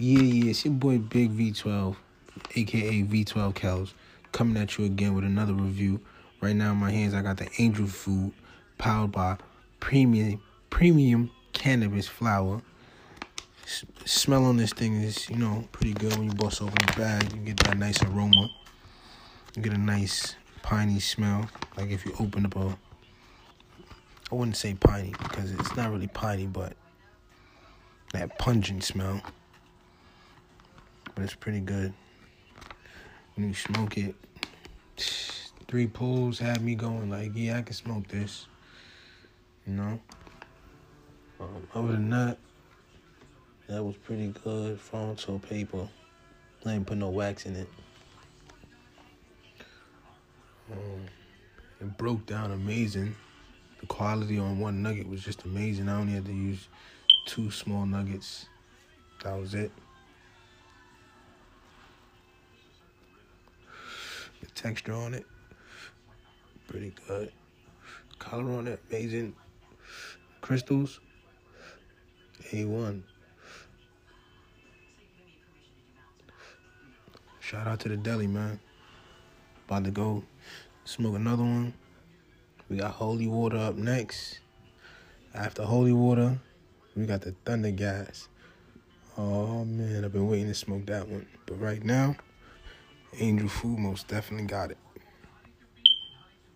Yeah, yeah, it's your boy Big V12, aka V12 Kells, coming at you again with another review. Right now in my hands, I got the Angel Food, powered by premium premium cannabis flower. S- smell on this thing is, you know, pretty good when you bust open the bag. You get that nice aroma. You get a nice piney smell, like if you open up a. I wouldn't say piney because it's not really piney, but that pungent smell but it's pretty good. When you smoke it, three pulls had me going like, yeah, I can smoke this. You know. Um, other than that, that was pretty good. Fronto paper. I ain't put no wax in it. Um, it broke down amazing. The quality on one nugget was just amazing. I only had to use two small nuggets. That was it. Texture on it, pretty good. Color on it, amazing. Crystals, A1. Shout out to the deli, man. About to go smoke another one. We got holy water up next. After holy water, we got the thunder gas. Oh man, I've been waiting to smoke that one. But right now, Angel Food most definitely got it.